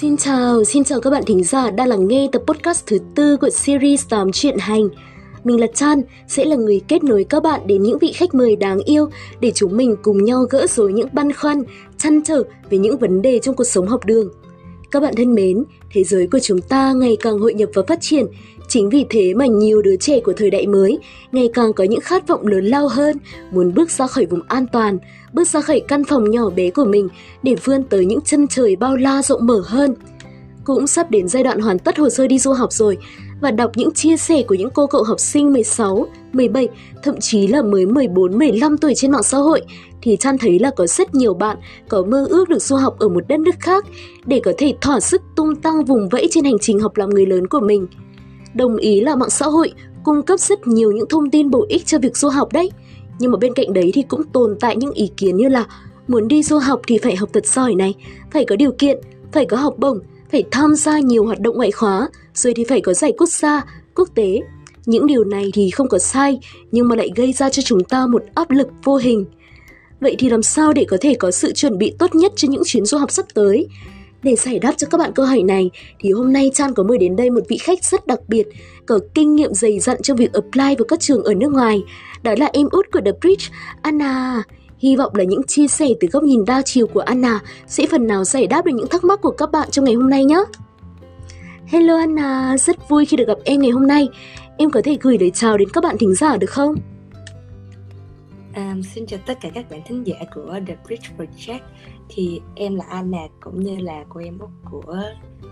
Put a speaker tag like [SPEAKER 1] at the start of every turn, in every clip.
[SPEAKER 1] Xin chào, xin chào các bạn thính giả đang lắng nghe tập podcast thứ tư của series 8 chuyện hành. Mình là Chan, sẽ là người kết nối các bạn đến những vị khách mời đáng yêu để chúng mình cùng nhau gỡ rối những băn khoăn, chăn trở về những vấn đề trong cuộc sống học đường. Các bạn thân mến, thế giới của chúng ta ngày càng hội nhập và phát triển, chính vì thế mà nhiều đứa trẻ của thời đại mới ngày càng có những khát vọng lớn lao hơn, muốn bước ra khỏi vùng an toàn, bước ra khỏi căn phòng nhỏ bé của mình để vươn tới những chân trời bao la rộng mở hơn. Cũng sắp đến giai đoạn hoàn tất hồ sơ đi du học rồi và đọc những chia sẻ của những cô cậu học sinh 16, 17, thậm chí là mới 14, 15 tuổi trên mạng xã hội thì Chan thấy là có rất nhiều bạn có mơ ước được du học ở một đất nước khác để có thể thỏa sức tung tăng vùng vẫy trên hành trình học làm người lớn của mình. Đồng ý là mạng xã hội cung cấp rất nhiều những thông tin bổ ích cho việc du học đấy. Nhưng mà bên cạnh đấy thì cũng tồn tại những ý kiến như là muốn đi du học thì phải học thật giỏi này, phải có điều kiện, phải có học bổng, phải tham gia nhiều hoạt động ngoại khóa, rồi thì phải có giải quốc gia, quốc tế. Những điều này thì không có sai, nhưng mà lại gây ra cho chúng ta một áp lực vô hình. Vậy thì làm sao để có thể có sự chuẩn bị tốt nhất cho những chuyến du học sắp tới? Để giải đáp cho các bạn câu hỏi này thì hôm nay Chan có mời đến đây một vị khách rất đặc biệt, có kinh nghiệm dày dặn trong việc apply vào các trường ở nước ngoài. Đó là em út của The Bridge, Anna. Hy vọng là những chia sẻ từ góc nhìn đa chiều của Anna sẽ phần nào giải đáp được những thắc mắc của các bạn trong ngày hôm nay nhé. Hello Anna, rất vui khi được gặp em ngày hôm nay. Em có thể gửi lời chào đến các bạn thính giả được không?
[SPEAKER 2] Um, xin chào tất cả các bạn thính giả của The Bridge Project. Thì em là Anna cũng như là cô em út của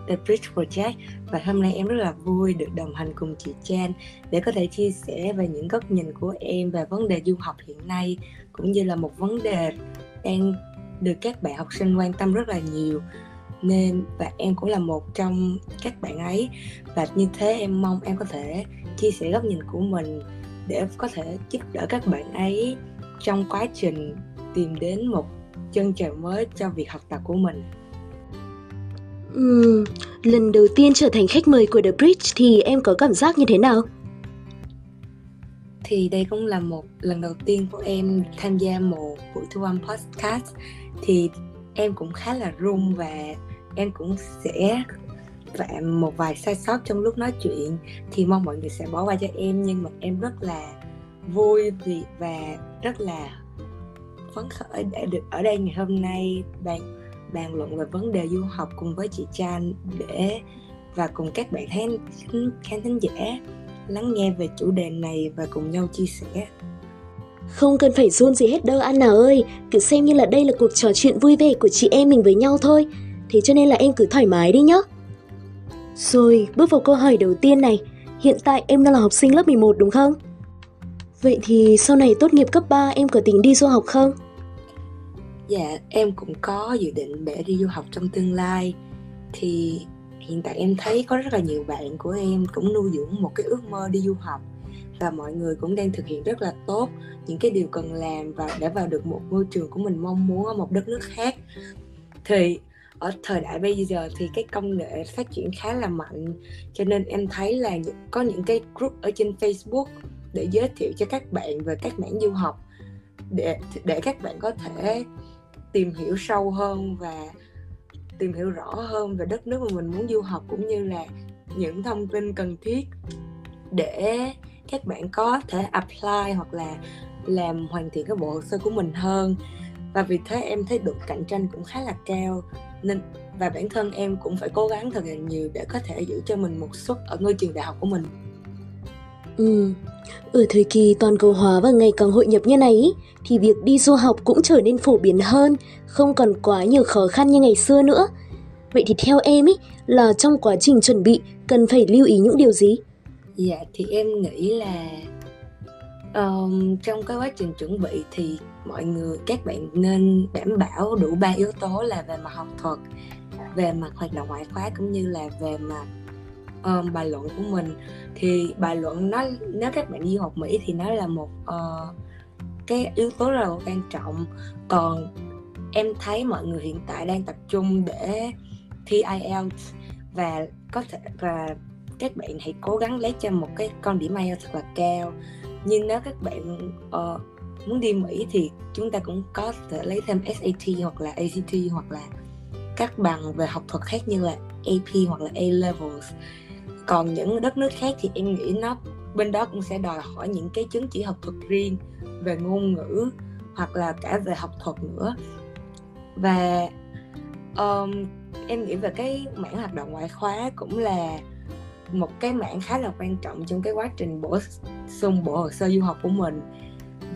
[SPEAKER 2] The Bridge Project. Và hôm nay em rất là vui được đồng hành cùng chị Chan để có thể chia sẻ về những góc nhìn của em về vấn đề du học hiện nay cũng như là một vấn đề đang được các bạn học sinh quan tâm rất là nhiều. Nên và em cũng là một trong các bạn ấy. Và như thế em mong em có thể chia sẻ góc nhìn của mình để có thể giúp đỡ các bạn ấy trong quá trình tìm đến một chân trời mới cho việc học tập của mình.
[SPEAKER 1] Uhm, lần đầu tiên trở thành khách mời của The Bridge thì em có cảm giác như thế nào?
[SPEAKER 2] Thì đây cũng là một lần đầu tiên của em tham gia một buổi thu âm podcast. Thì em cũng khá là run và em cũng sẽ phạm một vài sai sót trong lúc nói chuyện. Thì mong mọi người sẽ bỏ qua cho em nhưng mà em rất là vui vì và rất là phấn khởi để được ở đây ngày hôm nay bàn bàn luận về vấn đề du học cùng với chị Chan để và cùng các bạn khán khán thính giả lắng nghe về chủ đề này và cùng nhau chia sẻ.
[SPEAKER 1] Không cần phải run gì hết đâu Anna ơi, cứ xem như là đây là cuộc trò chuyện vui vẻ của chị em mình với nhau thôi. Thế cho nên là em cứ thoải mái đi nhá. Rồi, bước vào câu hỏi đầu tiên này. Hiện tại em đang là học sinh lớp 11 đúng không? Vậy thì sau này tốt nghiệp cấp 3 em có tính đi du học không?
[SPEAKER 2] Dạ, em cũng có dự định để đi du học trong tương lai. Thì hiện tại em thấy có rất là nhiều bạn của em cũng nuôi dưỡng một cái ước mơ đi du học và mọi người cũng đang thực hiện rất là tốt những cái điều cần làm và để vào được một môi trường của mình mong muốn ở một đất nước khác thì ở thời đại bây giờ thì cái công nghệ phát triển khá là mạnh cho nên em thấy là có những cái group ở trên Facebook để giới thiệu cho các bạn về các mảng du học, để để các bạn có thể tìm hiểu sâu hơn và tìm hiểu rõ hơn về đất nước mà mình muốn du học, cũng như là những thông tin cần thiết để các bạn có thể apply hoặc là làm hoàn thiện cái bộ hồ sơ của mình hơn. Và vì thế em thấy độ cạnh tranh cũng khá là cao, nên, và bản thân em cũng phải cố gắng thật là nhiều để có thể giữ cho mình một suất ở ngôi trường đại học của mình.
[SPEAKER 1] Ừ, ở thời kỳ toàn cầu hóa và ngày càng hội nhập như này thì việc đi du học cũng trở nên phổ biến hơn, không còn quá nhiều khó khăn như ngày xưa nữa. Vậy thì theo em ý là trong quá trình chuẩn bị cần phải lưu ý những điều gì?
[SPEAKER 2] Dạ thì em nghĩ là um, trong cái quá trình chuẩn bị thì mọi người các bạn nên đảm bảo đủ ba yếu tố là về mặt học thuật, về mặt hoạt động ngoại khóa cũng như là về mặt um, bài luận của mình. Thì bài luận nó nếu các bạn đi học Mỹ thì nó là một uh, cái yếu tố rất là quan trọng. Còn em thấy mọi người hiện tại đang tập trung để thi IELTS và có thể và các bạn hãy cố gắng lấy cho một cái con điểm IELTS thật là cao. Nhưng nếu các bạn uh, muốn đi Mỹ thì chúng ta cũng có thể lấy thêm SAT hoặc là ACT hoặc là các bằng về học thuật khác như là AP hoặc là A levels còn những đất nước khác thì em nghĩ nó bên đó cũng sẽ đòi hỏi những cái chứng chỉ học thuật riêng về ngôn ngữ hoặc là cả về học thuật nữa. Và um, em nghĩ về cái mảng hoạt động ngoại khóa cũng là một cái mảng khá là quan trọng trong cái quá trình bổ sung bộ hồ sơ du học của mình.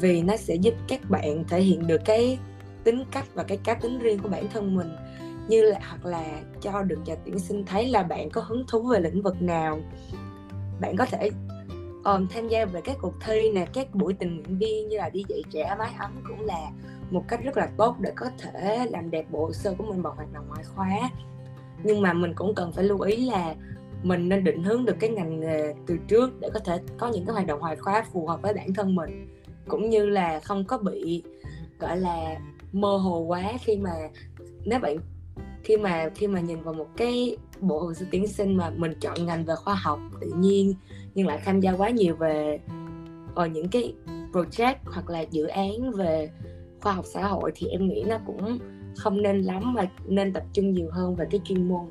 [SPEAKER 2] Vì nó sẽ giúp các bạn thể hiện được cái tính cách và cái cá tính riêng của bản thân mình như là hoặc là cho được nhà tuyển sinh thấy là bạn có hứng thú về lĩnh vực nào. Bạn có thể um, tham gia về các cuộc thi nè các buổi tình nguyện viên như là đi dạy trẻ mái ấm cũng là một cách rất là tốt để có thể làm đẹp bộ hồ sơ của mình vào hoạt động ngoại khóa. Nhưng mà mình cũng cần phải lưu ý là mình nên định hướng được cái ngành nghề từ trước để có thể có những cái hoạt động ngoại khóa phù hợp với bản thân mình cũng như là không có bị gọi là mơ hồ quá khi mà nếu bạn khi mà khi mà nhìn vào một cái bộ hồ sơ tuyển sinh mà mình chọn ngành về khoa học tự nhiên, nhưng lại tham gia quá nhiều về ở những cái project hoặc là dự án về khoa học xã hội, thì em nghĩ nó cũng không nên lắm mà nên tập trung nhiều hơn về cái chuyên môn.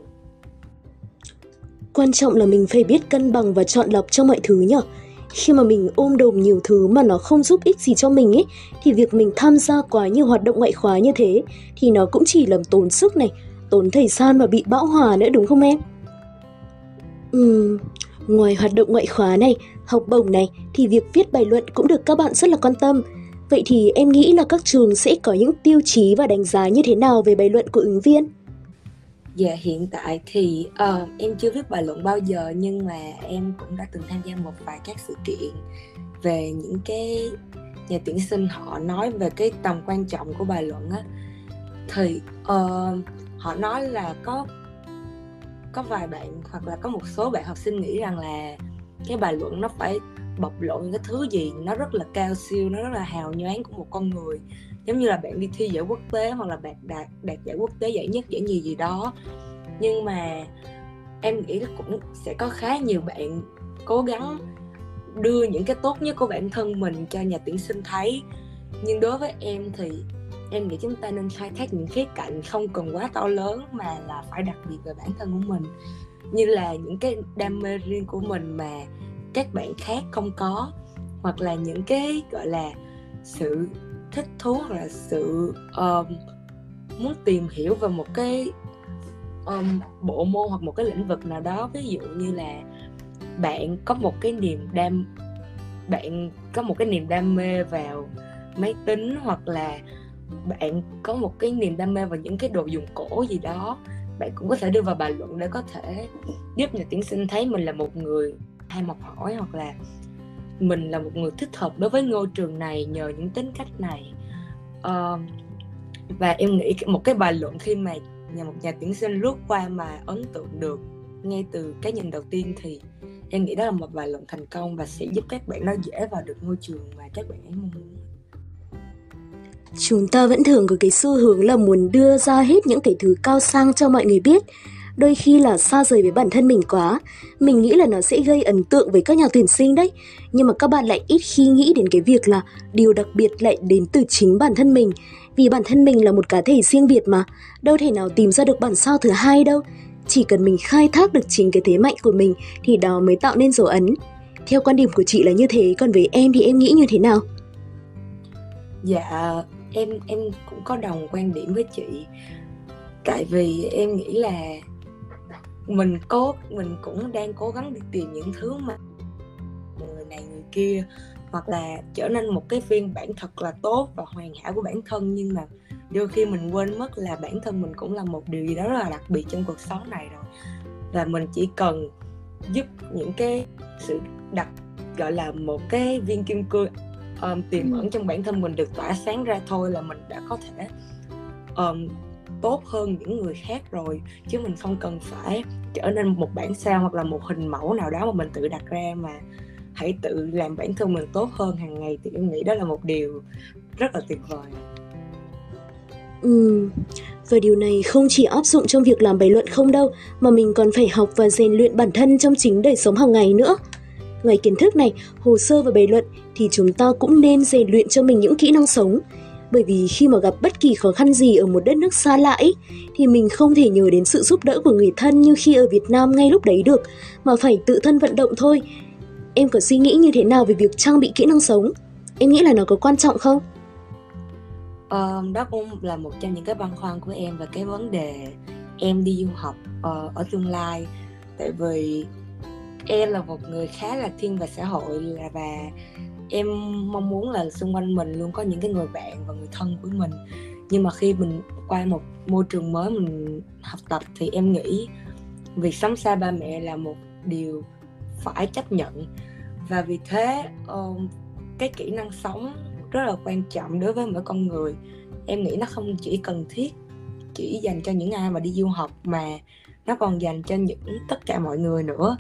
[SPEAKER 1] Quan trọng là mình phải biết cân bằng và chọn lọc trong mọi thứ nhở. Khi mà mình ôm đồm nhiều thứ mà nó không giúp ích gì cho mình ấy, thì việc mình tham gia quá nhiều hoạt động ngoại khóa như thế, thì nó cũng chỉ làm tốn sức này tốn thời gian và bị bão hòa nữa đúng không em Ừm, ngoài hoạt động ngoại khóa này, học bổng này thì việc viết bài luận cũng được các bạn rất là quan tâm. Vậy thì em nghĩ là các trường sẽ có những tiêu chí và đánh giá như thế nào về bài luận của ứng viên?
[SPEAKER 2] Dạ hiện tại thì uh, em chưa viết bài luận bao giờ nhưng mà em cũng đã từng tham gia một vài các sự kiện về những cái nhà tuyển sinh họ nói về cái tầm quan trọng của bài luận á thì uh, họ nói là có có vài bạn hoặc là có một số bạn học sinh nghĩ rằng là cái bài luận nó phải bộc lộ những cái thứ gì, nó rất là cao siêu, nó rất là hào nhoáng của một con người. Giống như là bạn đi thi giải quốc tế hoặc là bạn đạt đạt giải quốc tế giải nhất, giải nhì gì đó. Nhưng mà em nghĩ cũng sẽ có khá nhiều bạn cố gắng đưa những cái tốt nhất của bản thân mình cho nhà tuyển sinh thấy. Nhưng đối với em thì em nghĩ chúng ta nên khai thác những khía cạnh không cần quá to lớn mà là phải đặc biệt về bản thân của mình. Như là những cái đam mê riêng của mình mà các bạn khác không có hoặc là những cái gọi là sự thích thú hoặc là sự um, muốn tìm hiểu về một cái um, bộ môn hoặc một cái lĩnh vực nào đó. Ví dụ như là bạn có một cái niềm đam bạn có một cái niềm đam mê vào máy tính hoặc là bạn có một cái niềm đam mê vào những cái đồ dùng cổ gì đó bạn cũng có thể đưa vào bài luận để có thể giúp nhà tuyển sinh thấy mình là một người hay học hỏi hoặc là mình là một người thích hợp đối với ngôi trường này nhờ những tính cách này. Uh, và em nghĩ một cái bài luận khi mà nhà một nhà tuyển sinh lướt qua mà ấn tượng được ngay từ cái nhìn đầu tiên thì em nghĩ đó là một bài luận thành công và sẽ giúp các bạn nó dễ vào được ngôi trường mà các bạn ấy mong muốn.
[SPEAKER 1] Chúng ta vẫn thường có cái xu hướng là muốn đưa ra hết những cái thứ cao sang cho mọi người biết. Đôi khi là xa rời với bản thân mình quá, mình nghĩ là nó sẽ gây ấn tượng với các nhà tuyển sinh đấy. Nhưng mà các bạn lại ít khi nghĩ đến cái việc là điều đặc biệt lại đến từ chính bản thân mình. Vì bản thân mình là một cá thể riêng biệt mà, đâu thể nào tìm ra được bản sao thứ hai đâu. Chỉ cần mình khai thác được chính cái thế mạnh của mình thì đó mới tạo nên dấu ấn. Theo quan điểm của chị là như thế, còn với em thì em nghĩ như thế nào?
[SPEAKER 2] Dạ, em em cũng có đồng quan điểm với chị. Tại vì em nghĩ là mình cố mình cũng đang cố gắng đi tìm những thứ mà người này, người kia, hoặc là trở nên một cái phiên bản thật là tốt và hoàn hảo của bản thân. Nhưng mà đôi khi mình quên mất là bản thân mình cũng là một điều gì đó rất là đặc biệt trong cuộc sống này rồi. Và mình chỉ cần giúp những cái sự đặc, gọi là một cái viên kim cương um, tiềm ẩn trong bản thân mình được tỏa sáng ra thôi là mình đã có thể um, tốt hơn những người khác rồi. Chứ mình không cần phải trở nên một bản sao hoặc là một hình mẫu nào đó mà mình tự đặt ra mà hãy tự làm bản thân mình tốt hơn hàng ngày thì em nghĩ đó là một điều rất là tuyệt vời.
[SPEAKER 1] Ừ, và điều này không chỉ áp dụng trong việc làm bài luận không đâu, mà mình còn phải học và rèn luyện bản thân trong chính đời sống hàng ngày nữa. Ngoài kiến thức này, hồ sơ và bài luận thì chúng ta cũng nên rèn luyện cho mình những kỹ năng sống. Bởi vì khi mà gặp bất kỳ khó khăn gì ở một đất nước xa lạ ấy, thì mình không thể nhờ đến sự giúp đỡ của người thân như khi ở Việt Nam ngay lúc đấy được, mà phải tự thân vận động thôi. Em có suy nghĩ như thế nào về việc trang bị kỹ năng sống? Em nghĩ là nó có quan trọng không?
[SPEAKER 2] Ờ, đó cũng là một trong những cái băn khoăn của em về cái vấn đề em đi du học uh, ở tương lai tại vì em là một người khá là thiên về xã hội là và em mong muốn là xung quanh mình luôn có những cái người bạn và người thân của mình. Nhưng mà khi mình qua một môi trường mới mình học tập thì em nghĩ việc sống xa ba mẹ là một điều phải chấp nhận. Và vì thế ờ, cái kỹ năng sống rất là quan trọng đối với mỗi con người. Em nghĩ nó không chỉ cần thiết chỉ dành cho những ai mà đi du học mà nó còn dành cho những tất cả mọi người nữa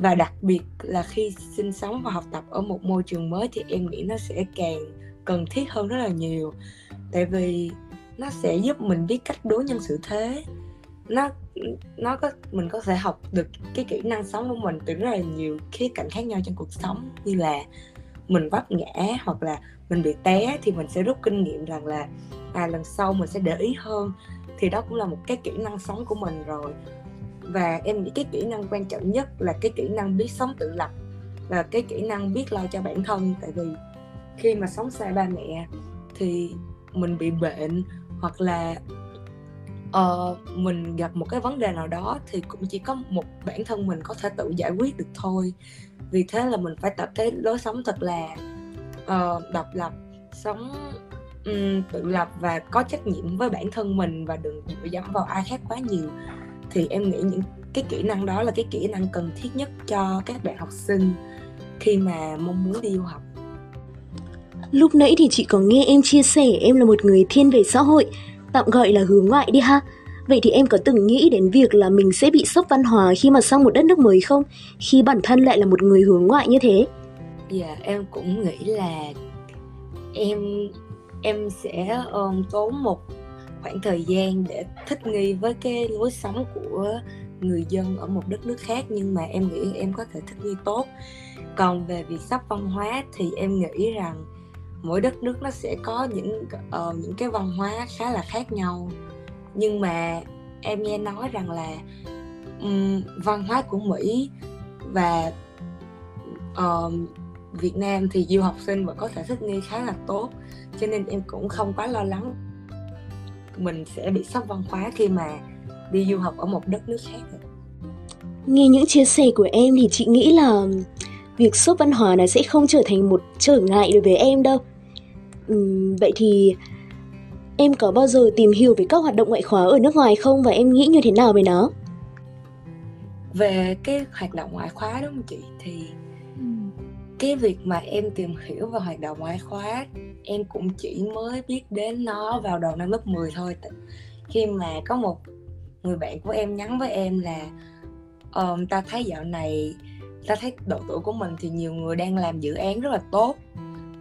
[SPEAKER 2] và đặc biệt là khi sinh sống và học tập ở một môi trường mới thì em nghĩ nó sẽ càng cần thiết hơn rất là nhiều. Tại vì nó sẽ giúp mình biết cách đối nhân xử thế. Nó nó có, mình có thể học được cái kỹ năng sống của mình từ rất là nhiều khía cạnh khác nhau trong cuộc sống. Như là mình vấp ngã hoặc là mình bị té thì mình sẽ rút kinh nghiệm rằng là à lần sau mình sẽ để ý hơn. Thì đó cũng là một cái kỹ năng sống của mình rồi và em nghĩ cái kỹ năng quan trọng nhất là cái kỹ năng biết sống tự lập và cái kỹ năng biết lo cho bản thân. Tại vì khi mà sống xa ba mẹ thì mình bị bệnh hoặc là uh, mình gặp một cái vấn đề nào đó thì cũng chỉ có một bản thân mình có thể tự giải quyết được thôi. Vì thế là mình phải tập cái lối sống thật là uh, độc lập sống um, tự lập và có trách nhiệm với bản thân mình và đừng dựa dẫm vào ai khác quá nhiều thì em nghĩ những cái kỹ năng đó là cái kỹ năng cần thiết nhất cho các bạn học sinh khi mà mong muốn đi du học
[SPEAKER 1] Lúc nãy thì chị có nghe em chia sẻ em là một người thiên về xã hội, tạm gọi là hướng ngoại đi ha. Vậy thì em có từng nghĩ đến việc là mình sẽ bị sốc văn hóa khi mà sang một đất nước mới không? Khi bản thân lại là một người hướng ngoại như thế?
[SPEAKER 2] Dạ, em cũng nghĩ là em em sẽ um, tốn một khoảng thời gian để thích nghi với cái lối sống của người dân ở một đất nước khác nhưng mà em nghĩ em có thể thích nghi tốt. Còn về việc sắp văn hóa thì em nghĩ rằng mỗi đất nước nó sẽ có những uh, những cái văn hóa khá là khác nhau. Nhưng mà em nghe nói rằng là um, văn hóa của mỹ và uh, Việt Nam thì du học sinh vẫn có thể thích nghi khá là tốt cho nên em cũng không quá lo lắng mình sẽ bị sốc văn hóa khi mà đi du học ở một đất nước khác
[SPEAKER 1] nghe những chia sẻ của em thì chị nghĩ là việc sốc văn hóa này sẽ không trở thành một trở ngại đối với em đâu. Uhm, vậy thì em có bao giờ tìm hiểu về các hoạt động ngoại khóa ở nước ngoài không và em nghĩ như thế nào về nó?
[SPEAKER 2] Về cái hoạt động ngoại khóa đúng không chị? Thì cái việc mà em tìm hiểu về hoạt động ngoại khóa em cũng chỉ mới biết đến nó vào đầu năm lớp 10 thôi. Khi mà có một người bạn của em nhắn với em là um, ta thấy dạo này ta thấy độ tuổi của mình thì nhiều người đang làm dự án rất là tốt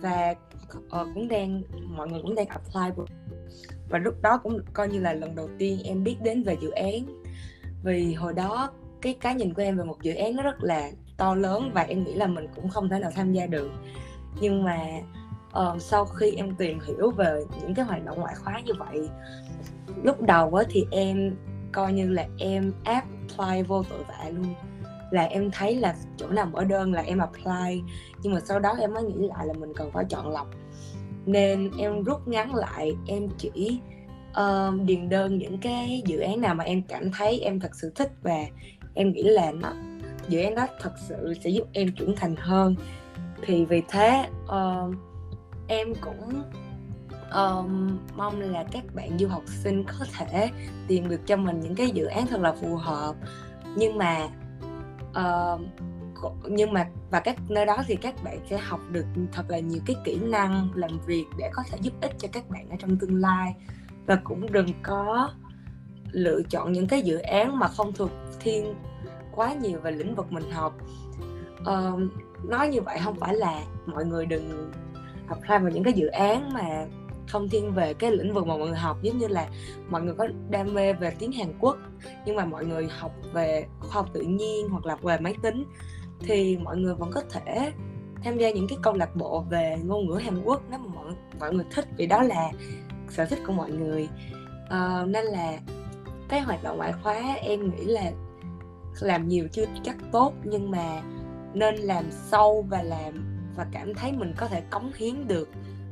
[SPEAKER 2] và uh, cũng đang mọi người cũng đang apply và lúc đó cũng coi như là lần đầu tiên em biết đến về dự án. Vì hồi đó cái cá nhìn của em về một dự án nó rất là to lớn và em nghĩ là mình cũng không thể nào tham gia được. Nhưng mà uh, sau khi em tìm hiểu về những cái hoạt động ngoại khóa như vậy lúc đầu á thì em coi như là em apply vô tội vạ luôn. Là em thấy là chỗ nào mở đơn là em apply nhưng mà sau đó em mới nghĩ lại là mình cần phải chọn lọc. Nên em rút ngắn lại em chỉ uh, điền đơn những cái dự án nào mà em cảm thấy em thật sự thích và em nghĩ là nó dự án đó thật sự sẽ giúp em trưởng thành hơn. Thì vì thế uh, em cũng um, mong là các bạn du học sinh có thể tìm được cho mình những cái dự án thật là phù hợp. Nhưng mà uh, nhưng mà và các nơi đó thì các bạn sẽ học được thật là nhiều cái kỹ năng làm việc để có thể giúp ích cho các bạn ở trong tương lai. Và cũng đừng có lựa chọn những cái dự án mà không thuộc thiên quá nhiều về lĩnh vực mình học. Uh, nói như vậy không phải là mọi người đừng apply vào những cái dự án mà không thiên về cái lĩnh vực mà mọi người học giống như là mọi người có đam mê về tiếng Hàn Quốc nhưng mà mọi người học về khoa học tự nhiên hoặc là về máy tính thì mọi người vẫn có thể tham gia những cái câu lạc bộ về ngôn ngữ Hàn Quốc nếu mà mọi mọi người thích vì đó là sở thích của mọi người. À, nên là cái hoạt động ngoại khóa em nghĩ là làm nhiều chưa chắc tốt nhưng mà nên làm sâu và làm và cảm thấy mình có thể cống hiến được.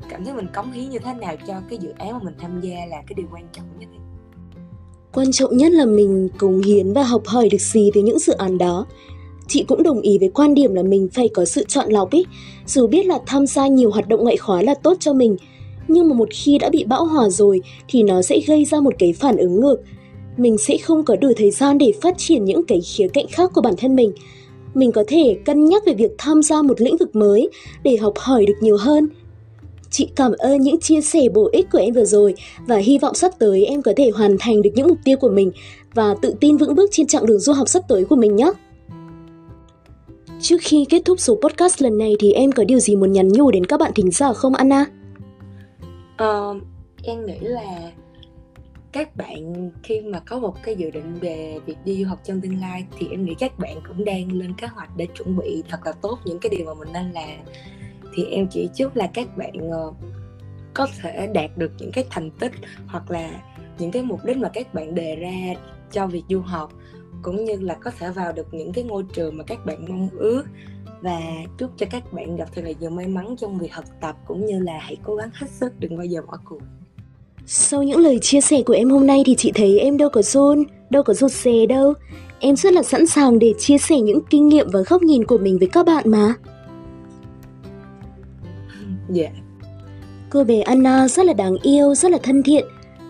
[SPEAKER 2] Cảm thấy mình cống hiến như thế nào cho cái dự án mà mình tham gia là cái điều quan trọng nhất
[SPEAKER 1] quan trọng nhất là mình cống hiến và học hỏi được gì từ những dự án đó. Chị cũng đồng ý với quan điểm là mình phải có sự chọn lọc ý dù biết là tham gia nhiều hoạt động ngoại khóa là tốt cho mình, nhưng mà một khi đã bị bão hòa rồi thì nó sẽ gây ra một cái phản ứng ngược. Mình sẽ không có đủ thời gian để phát triển những cái khía cạnh khác của bản thân mình mình có thể cân nhắc về việc tham gia một lĩnh vực mới để học hỏi được nhiều hơn Chị cảm ơn những chia sẻ bổ ích của em vừa rồi và hy vọng sắp tới em có thể hoàn thành được những mục tiêu của mình và tự tin vững bước trên chặng đường du học sắp tới của mình nhé. Trước khi kết thúc số podcast lần này thì em có điều gì muốn nhắn nhủ đến các bạn thính giả không Anna?
[SPEAKER 2] Uh, em nghĩ là các bạn khi mà có một cái dự định về việc đi du học trong tương lai thì em nghĩ các bạn cũng đang lên kế hoạch để chuẩn bị thật là tốt những cái điều mà mình nên làm. Thì em chỉ chúc là các bạn ờ, có thể đạt được những cái thành tích hoặc là những cái mục đích mà các bạn đề ra cho việc du học, cũng như là có thể vào được những cái ngôi trường mà các bạn mong ước. Và chúc cho các bạn gặp thật là nhiều may mắn trong việc học tập, cũng như là hãy cố gắng hết sức, đừng bao giờ bỏ cuộc
[SPEAKER 1] sau những lời chia sẻ của em hôm nay thì chị thấy em đâu có run, đâu có rụt rè đâu. Em rất là sẵn sàng để chia sẻ những kinh nghiệm và góc nhìn của mình với các bạn mà.
[SPEAKER 2] Dạ. Yeah.
[SPEAKER 1] Cô bé Anna rất là đáng yêu, rất là thân thiện.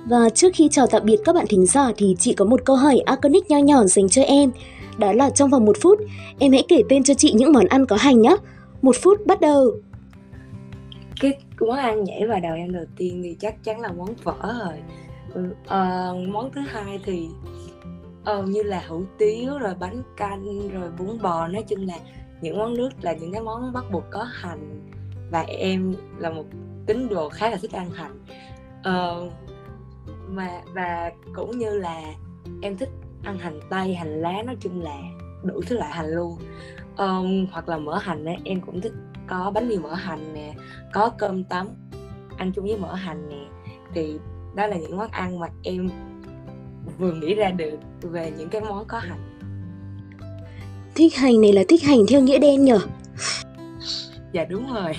[SPEAKER 1] Và trước khi chào tạm biệt các bạn thính giả thì chị có một câu hỏi iconic nho nhỏ dành cho em. Đó là trong vòng một phút, em hãy kể tên cho chị những món ăn có hành nhé. Một phút bắt đầu.
[SPEAKER 2] Cái món ăn nhảy vào đầu em đầu tiên thì chắc chắn là món phở rồi. à, món thứ hai thì uh, như là hủ tiếu rồi bánh canh rồi bún bò. Nói chung là những món nước là những cái món bắt buộc có hành. Và em là một tín đồ khá là thích ăn hành. Uh, mà và cũng như là em thích ăn hành tây hành lá. Nói chung là đủ thứ loại hành luôn. Um, hoặc là mỡ hành ấy, em cũng thích có bánh mì mỡ hành nè có cơm tấm ăn chung với mỡ hành nè. Thì đó là những món ăn mà em vừa nghĩ ra được về những cái món có hành.
[SPEAKER 1] Thích hành này là thích hành theo nghĩa đen nhở?
[SPEAKER 2] Dạ đúng rồi.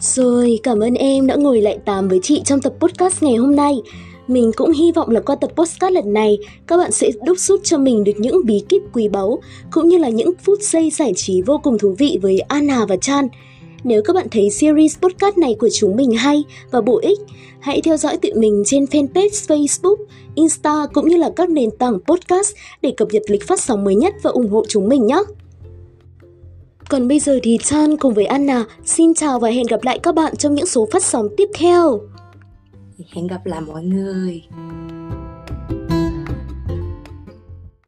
[SPEAKER 1] Rồi cảm ơn em đã ngồi lại tám với chị trong tập podcast ngày hôm nay mình cũng hy vọng là qua tập postcard lần này, các bạn sẽ đúc rút cho mình được những bí kíp quý báu, cũng như là những phút giây giải trí vô cùng thú vị với Anna và Chan. Nếu các bạn thấy series podcast này của chúng mình hay và bổ ích, hãy theo dõi tụi mình trên fanpage Facebook, Insta cũng như là các nền tảng podcast để cập nhật lịch phát sóng mới nhất và ủng hộ chúng mình nhé. Còn bây giờ thì Chan cùng với Anna xin chào và hẹn gặp lại các bạn trong những số phát sóng tiếp theo.
[SPEAKER 2] Hẹn gặp lại mọi người.